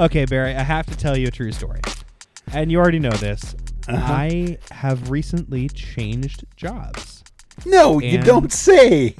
Okay, Barry, I have to tell you a true story. And you already know this. Uh-huh. I have recently changed jobs. No, you don't say.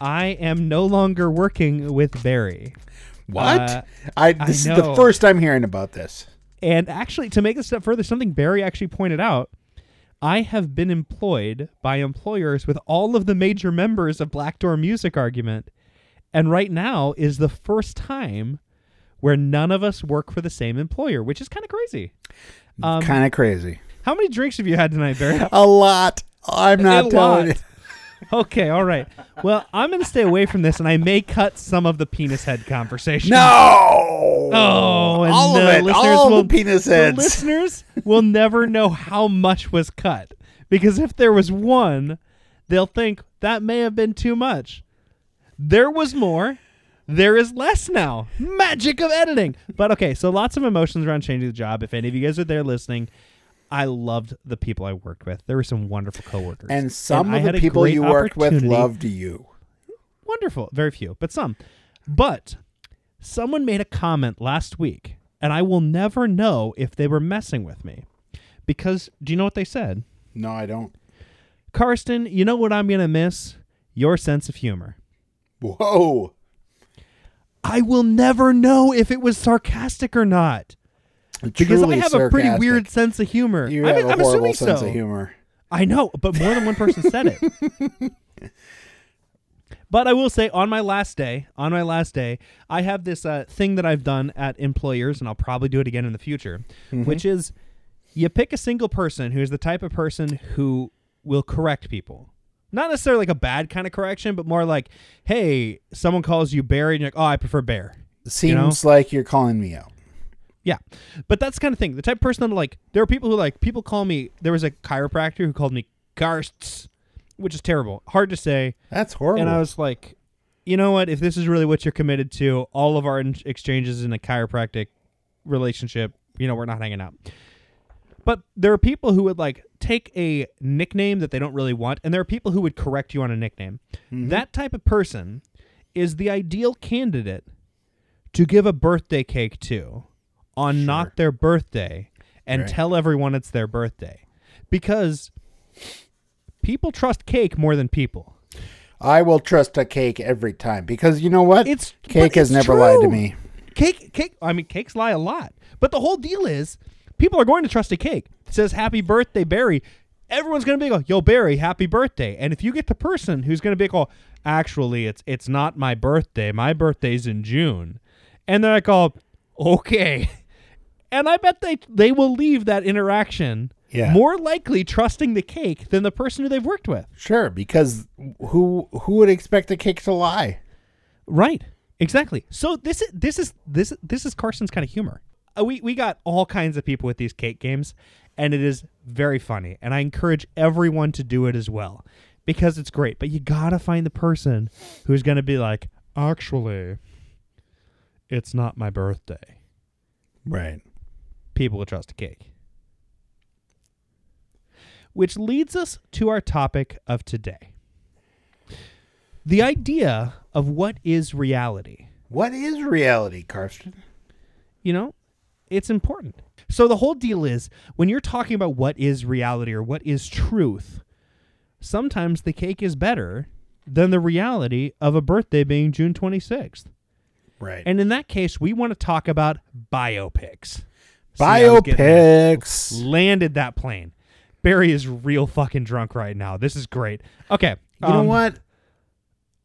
I am no longer working with Barry. What? Uh, I I this is the first I'm hearing about this. And actually, to make a step further, something Barry actually pointed out I have been employed by employers with all of the major members of Black Door Music Argument. And right now is the first time where none of us work for the same employer, which is kind of crazy. Um, kind of crazy. how many drinks have you had tonight, Barry? A lot. I'm not A telling lot. you. Okay, all right. Well, I'm going to stay away from this, and I may cut some of the penis head conversation. No. Oh, and all the of it. listeners All will- the penis heads. The listeners will never know how much was cut because if there was one, they'll think that may have been too much. There was more. There is less now. Magic of editing. But okay, so lots of emotions around changing the job. If any of you guys are there listening, I loved the people I worked with. There were some wonderful coworkers. and some I of the people you worked with loved you. wonderful. Very few, but some. But someone made a comment last week, and I will never know if they were messing with me. Because do you know what they said? No, I don't. Karsten, you know what I'm going to miss? Your sense of humor. Whoa. I will never know if it was sarcastic or not. Because Truly I have a pretty sarcastic. weird sense of humor. You I'm, have a I'm horrible assuming sense so. of humor. I know, but more than one person said it. but I will say, on my last day, on my last day, I have this uh, thing that I've done at employers, and I'll probably do it again in the future, which is you pick a single person who is the type of person who will correct people. Not necessarily like a bad kind of correction, but more like, hey, someone calls you Barry, and you're like, oh, I prefer Bear. Seems like you're calling me out. Yeah. But that's the kind of thing. The type of person that like there are people who like people call me there was a chiropractor who called me Karsts, which is terrible. Hard to say. That's horrible. And I was like, you know what? If this is really what you're committed to, all of our in- exchanges in a chiropractic relationship, you know, we're not hanging out. But there are people who would like take a nickname that they don't really want, and there are people who would correct you on a nickname. Mm-hmm. That type of person is the ideal candidate to give a birthday cake to on Sure. not their birthday and Right. tell everyone it's their birthday. Because people trust cake more than people. I will trust a cake every time because you know what? It's cake but has it's never lied to me. Cake, cake. I mean, cakes lie a lot. But the whole deal is, people are going to trust a cake. It says "Happy Birthday, Barry." Everyone's going to be like, "Yo, Barry, happy birthday!" And if you get the person who's going to be like, "Oh, actually, it's it's not my birthday. My birthday's in June," and they're like, "Oh, okay," and I bet they they will leave that interaction Yeah. more likely trusting the cake than the person who they've worked with. Sure, because who who would expect a cake to lie? Right. Exactly. So this is this is this this is Carson's kind of humor. Uh, we we got all kinds of people with these cake games, and it is very funny. And I encourage everyone to do it as well because it's great. But you gotta find the person who's gonna be like, actually, it's not my birthday. Right. People will trust a cake. Which leads us to our topic of today. The idea of what is reality. What is reality, Karsten? you know it's important so the whole deal is when you're talking about what is reality or what is truth sometimes the cake is better than the reality of a birthday being june 26th Right. and in that case we want to talk about biopics See, I was getting there. Biopics. landed that plane barry is real fucking drunk right now this is great okay You know um, what?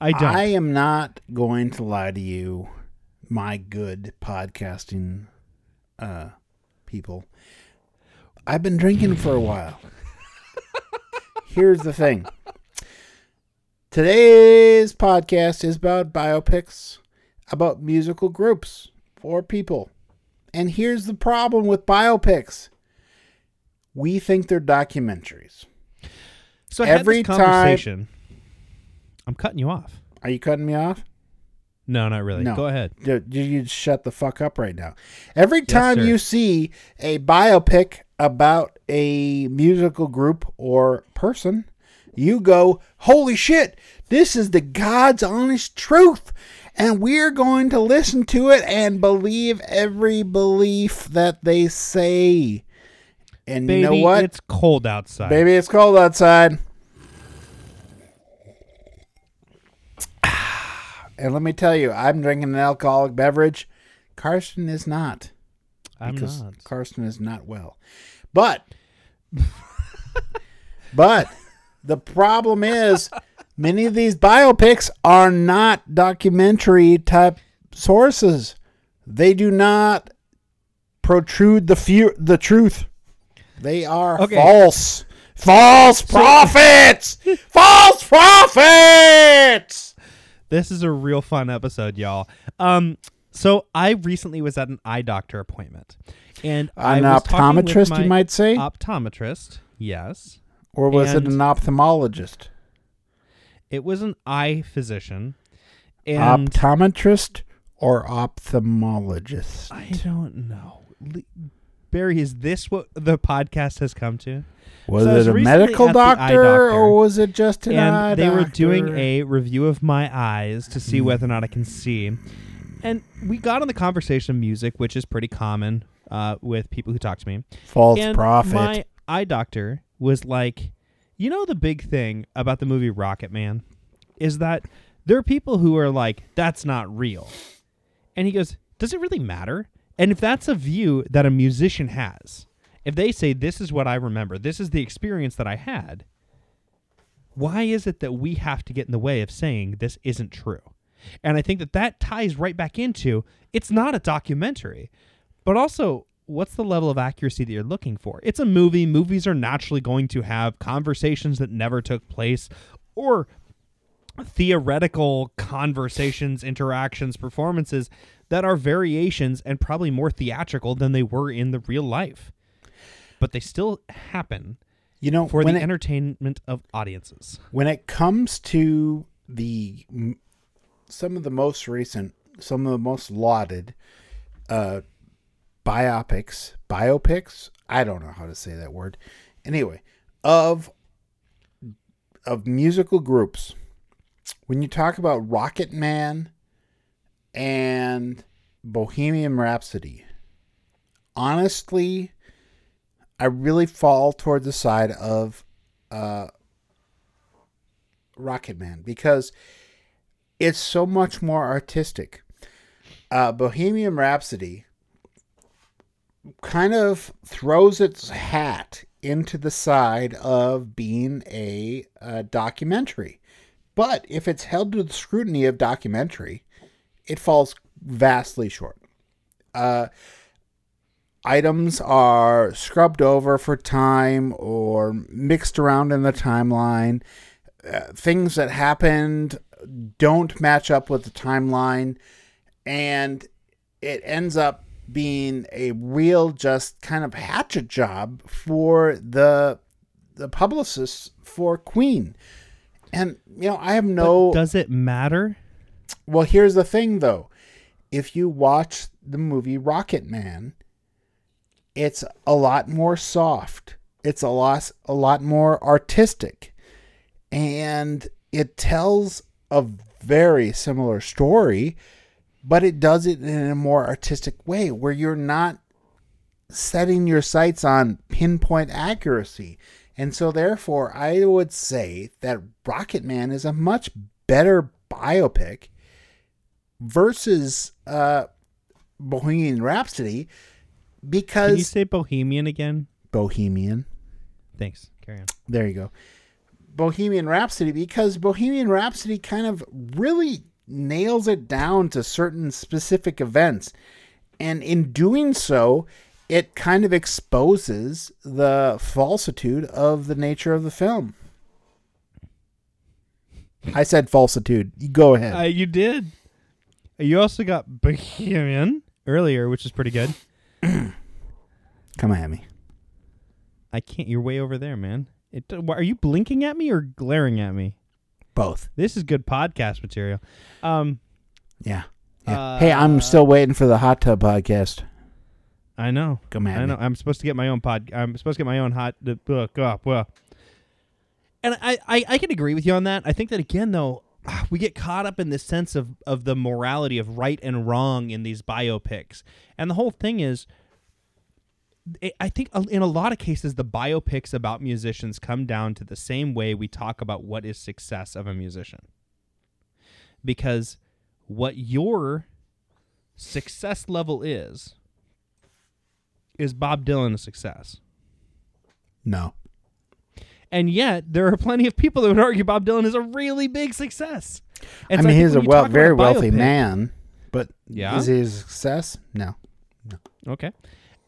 i don't I am not going to lie to you, my good podcasting uh, people. I've been drinking for a while. Here's the thing. Today's podcast is about biopics, about musical groups or people. And here's the problem with biopics. We think they're documentaries. so every time- conversation i'm cutting you off Are you cutting me off? No not really No. go ahead You, you shut the fuck up right now. Every time sir. you see a biopic about a musical group or person, you go, holy shit, this is the God's honest truth. And we're going to listen to it and believe every belief that they say. And Baby, you know what? it's cold outside. Baby, it's cold outside. And let me tell you, I'm drinking an alcoholic beverage. Carson is not. I'm because not. Carson is not well. But but the problem is many of these biopics are not documentary type sources. They do not protrude the few, the truth. They are Okay. false. False prophets. false prophets. This is a real fun episode, y'all. Um, so I recently was at an eye doctor appointment, and An was talking with optometrist, you might say, Optometrist, yes. or was it an ophthalmologist? It was an eye physician, and Optometrist or ophthalmologist? I don't know. Le- Barry, is this what the podcast has come to? Was So I was it a medical at the eye doctor, doctor, or was it just an eye and they were doing a review of my eyes to Hmm. see whether or not I can see. And we got on the conversation of music, which is pretty common uh, with people who talk to me. false and prophet. my eye doctor was like, you know, the big thing about the movie Rocket Man is that there are people who are like, that's not real. And he goes, does it really matter? And if that's a view that a musician has, if they say, this is what I remember, this is the experience that I had, why is it that we have to get in the way of saying this isn't true? And I think that that ties right back into it's not a documentary, but also what's the level of accuracy that you're looking for? It's a movie. Movies are naturally going to have conversations that never took place or theoretical conversations, interactions, performances that are variations and probably more theatrical than they were in the real life. But they still happen you know, for the it, entertainment of audiences. when it comes to the some of the most recent, some of the most lauded uh, biopics, biopics. I don't know how to say that word. Anyway, of of musical groups, when you talk about Rocket Man and Bohemian Rhapsody, honestly, I really fall toward the side of uh, Rocket Man because it's so much more artistic. Uh, Bohemian Rhapsody kind of throws its hat into the side of being a, uh documentary. But if it's held to the scrutiny of documentary, it falls vastly short. Uh, items are scrubbed over for time or mixed around in the timeline. Uh, things that happened don't match up with the timeline, and it ends up being a real just kind of hatchet job for the the publicists for Queen. And you know, I have no But does it matter? Well, here's the thing though. If you watch the movie Rocket Man, it's a lot more soft. It's a lot a lot more artistic. And it tells a very similar story, but it does it in a more artistic way where you're not setting your sights on pinpoint accuracy. And so therefore I would say that Rocket Man is a much better biopic versus uh, Bohemian Rhapsody Can you say Bohemian again? Bohemian. Thanks. Carry on. There you go. Bohemian Rhapsody because Bohemian Rhapsody kind of really nails it down to certain specific events. And in doing so, it kind of exposes the falsitude of the nature of the film. I said falsitude. You go ahead. Uh, you did. You also got Bohemian earlier, which is pretty good. Come at me. I can't. You're way over there, man. It, why- are you blinking at me or glaring at me? Both. This is good podcast material. Um, Yeah. yeah. hey, I'm Uh, still waiting for the hot tub podcast. I know. Come at I me. know. I'm supposed to get my own pod. I'm supposed to get my own hot. Uh, uh, uh, well, and I, I I can agree with you on that. I think that again though, we get caught up in this sense of of the morality of right and wrong in these biopics, and the whole thing is. I think in a lot of cases, the biopics about musicians come down to the same way we talk about what is success of a musician. Because what your success level is, is Bob Dylan a success? No. And yet, there are plenty of people that would argue Bob Dylan is a really big success. And I so mean, he's a well, very wealthy biopic- man, but Yeah? is he a success? No. No. Okay.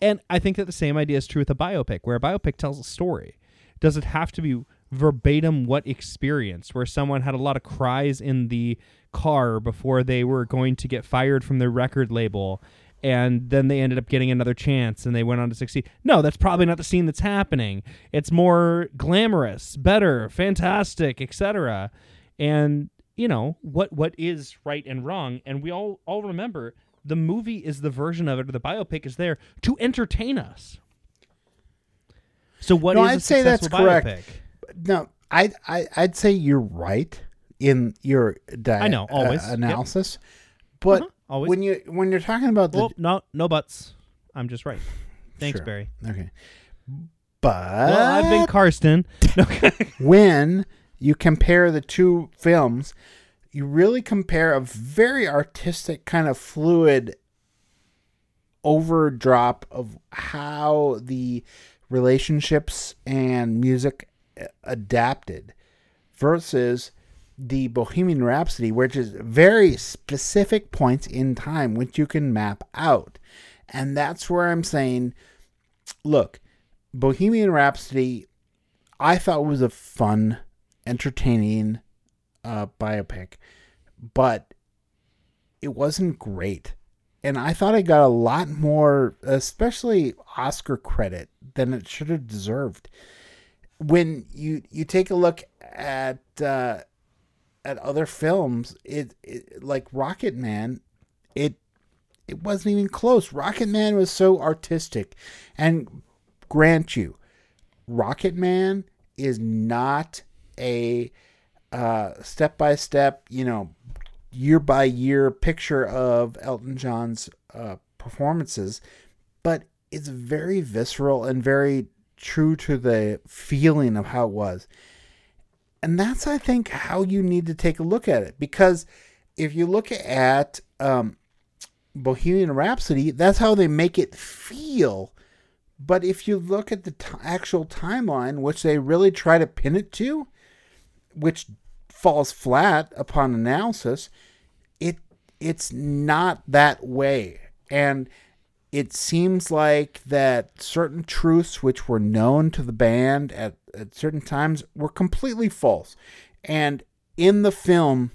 And I think that the same idea is true with a biopic, where a biopic tells a story. Does it have to be verbatim what experience, where someone had a lot of cries in the car before they were going to get fired from their record label, and then they ended up getting another chance and they went on to succeed? No, that's probably not the scene that's happening. It's more glamorous, better, fantastic, etc. And you know what what is right and wrong, and we all all remember the movie is the version of it, or the biopic is there to entertain us. So what No, I'd say that's successful correct. biopic? No, I, I I'd say you're right in your di- I know, always. uh, Yep. analysis, but Uh-huh, always. when you when you're talking about the Well, no, no buts. I'm just right. Thanks, Sure. Barry. okay, but Well, I've been Karsten. When you compare the two films, you really compare a very artistic kind of fluid overdrop of how the relationships and music uh, adapted versus the Bohemian Rhapsody, which is very specific points in time which you can map out. And that's where I'm saying, look, Bohemian Rhapsody, I thought was a fun, entertaining uh, biopic, but it wasn't great. And I thought it got a lot more, especially Oscar credit, than it should have deserved. When you you take a look at uh, at other films, it, it like Rocket Man, it it wasn't even close. Rocket Man was so artistic, and grant you, Rocket Man is not a step by step, you know, year by year picture of Elton John's uh, performances, but it's very visceral and very true to the feeling of how it was. And that's, I think, how you need to take a look at it. Because if you look at um, Bohemian Rhapsody, that's how they make it feel. But if you look at the t- actual timeline, which they really try to pin it to, which falls flat upon analysis, it it's not that way. And it seems like that certain truths which were known to the band at, at certain times were completely false. And in the film,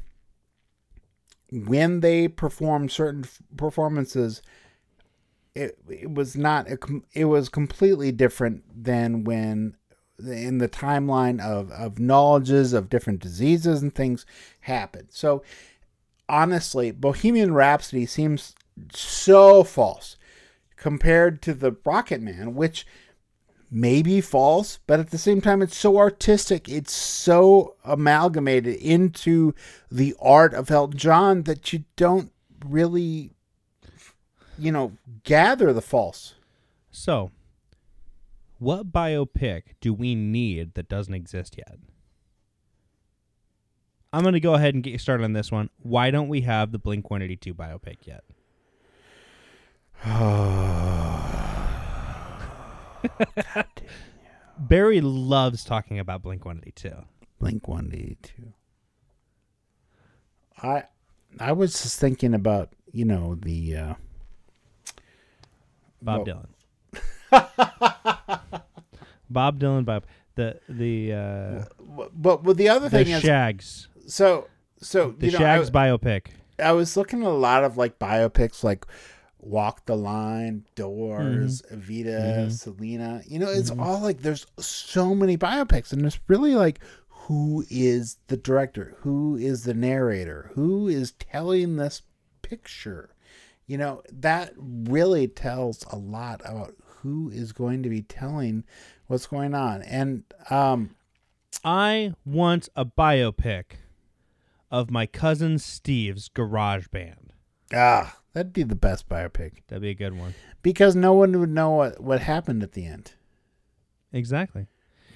when they performed certain performances, it, it was not a, it was completely different than when in the timeline of, of knowledges of different diseases and things happened. So honestly, Bohemian Rhapsody seems so false compared to the Rocket Man, which may be false, but at the same time, it's so artistic. It's so amalgamated into the art of Elton John that you don't really, you know, gather the false. So, what biopic do we need that doesn't exist yet? I'm going to go ahead and get you started on this one. Why don't we have the Blink 182 biopic yet? Barry loves talking about Blink 182. Blink 182. I I was just thinking about, you know, the uh Bob Well- Dylan. Bob Dylan, Bob. The the uh, but but the other the thing is Shaggs, so so the you know, Shaggs I, biopic. I was looking at a lot of like biopics like Walk the Line, Doors, Evita, Selena. You know, it's all like there's so many biopics and there's really like who is the director? Who is the narrator? Who is telling this picture? You know, that really tells a lot about who is going to be telling what's going on. And um I want a biopic of my cousin Steve's garage band. Ah, that'd be the best biopic That'd be a good one. because no one would know what, what happened at the end. Exactly.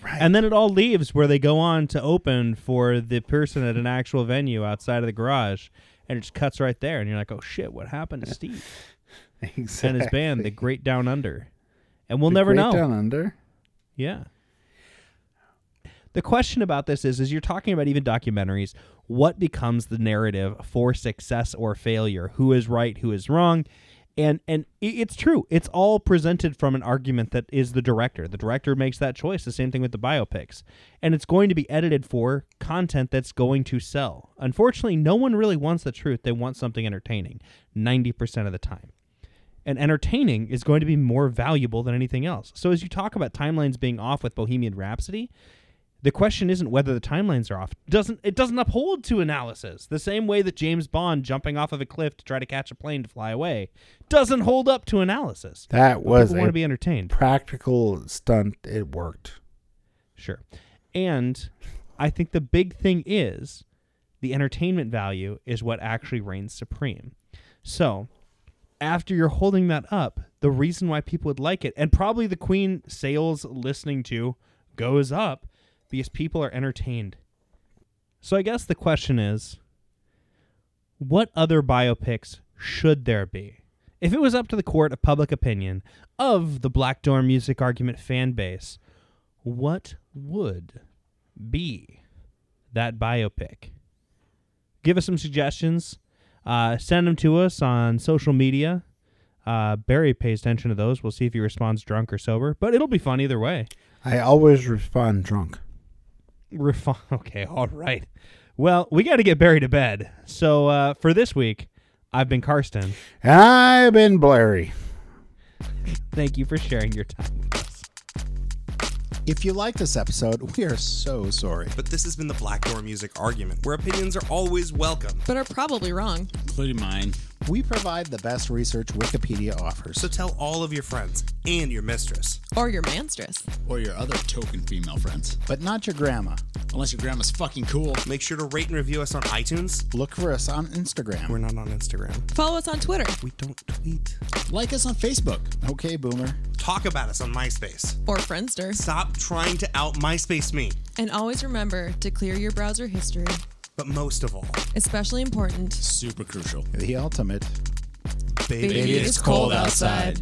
Right. And then it all leaves where they go on to open for the person at an actual venue outside of the garage, and it just cuts right there, and you're like, "Oh shit, what happened to Steve exactly. and his band, the Great Down Under?" And we'll The never Great know. Down Under. Yeah. The question about this is: is you're talking about even documentaries, what becomes the narrative for success or failure? Who is right? Who is wrong? And and it's true. It's all presented from an argument that is the director. The director makes that choice. The same thing with the biopics, and it's going to be edited for content that's going to sell. Unfortunately, no one really wants the truth. They want something entertaining, ninety percent of the time and entertaining is going to be more valuable than anything else. So as you talk about timelines being off with Bohemian Rhapsody, the question isn't whether the timelines are off. It doesn't it doesn't uphold to analysis. The same way that James Bond jumping off of a cliff to try to catch a plane to fly away doesn't hold up to analysis. That was want to be entertained. practical stunt. It worked. Sure. And I think the big thing is the entertainment value is what actually reigns supreme. So, after you're holding that up, the reason why people would like it, and probably the Queen sales listening to goes up because people are entertained. So, I guess the question is what other biopics should there be? If it was up to the court of public opinion of the Black Door music argument fan base, what would be that biopic? Give us some suggestions. Uh, send them to us on social media. Uh, Barry pays attention to those. We'll see if he responds drunk or sober, but it'll be fun either way. I always respond drunk. Refi- okay, all right. Well, we got to get Barry to bed. So uh, for this week, I've been Karsten. I've been Blairy. Thank you for sharing your time with us. If you like this episode, we are so sorry. But this has been the Black Door Music Argument, where opinions are always welcome. but are probably wrong. including mine. We provide the best research Wikipedia offers. So tell all of your friends and your mistress. Or your manstress. Or your other token female friends. but not your grandma. Unless your grandma's fucking cool. Make sure to rate and review us on iTunes. Look for us on Instagram. We're not on Instagram. Follow us on Twitter We don't tweet. Like us on Facebook. okay, boomer. Talk about us on MySpace. or Friendster. Stop trying to out MySpace me. And always remember to clear your browser history. But most of all, Especially important. Super crucial. The ultimate. baby, Baby, it's cold outside.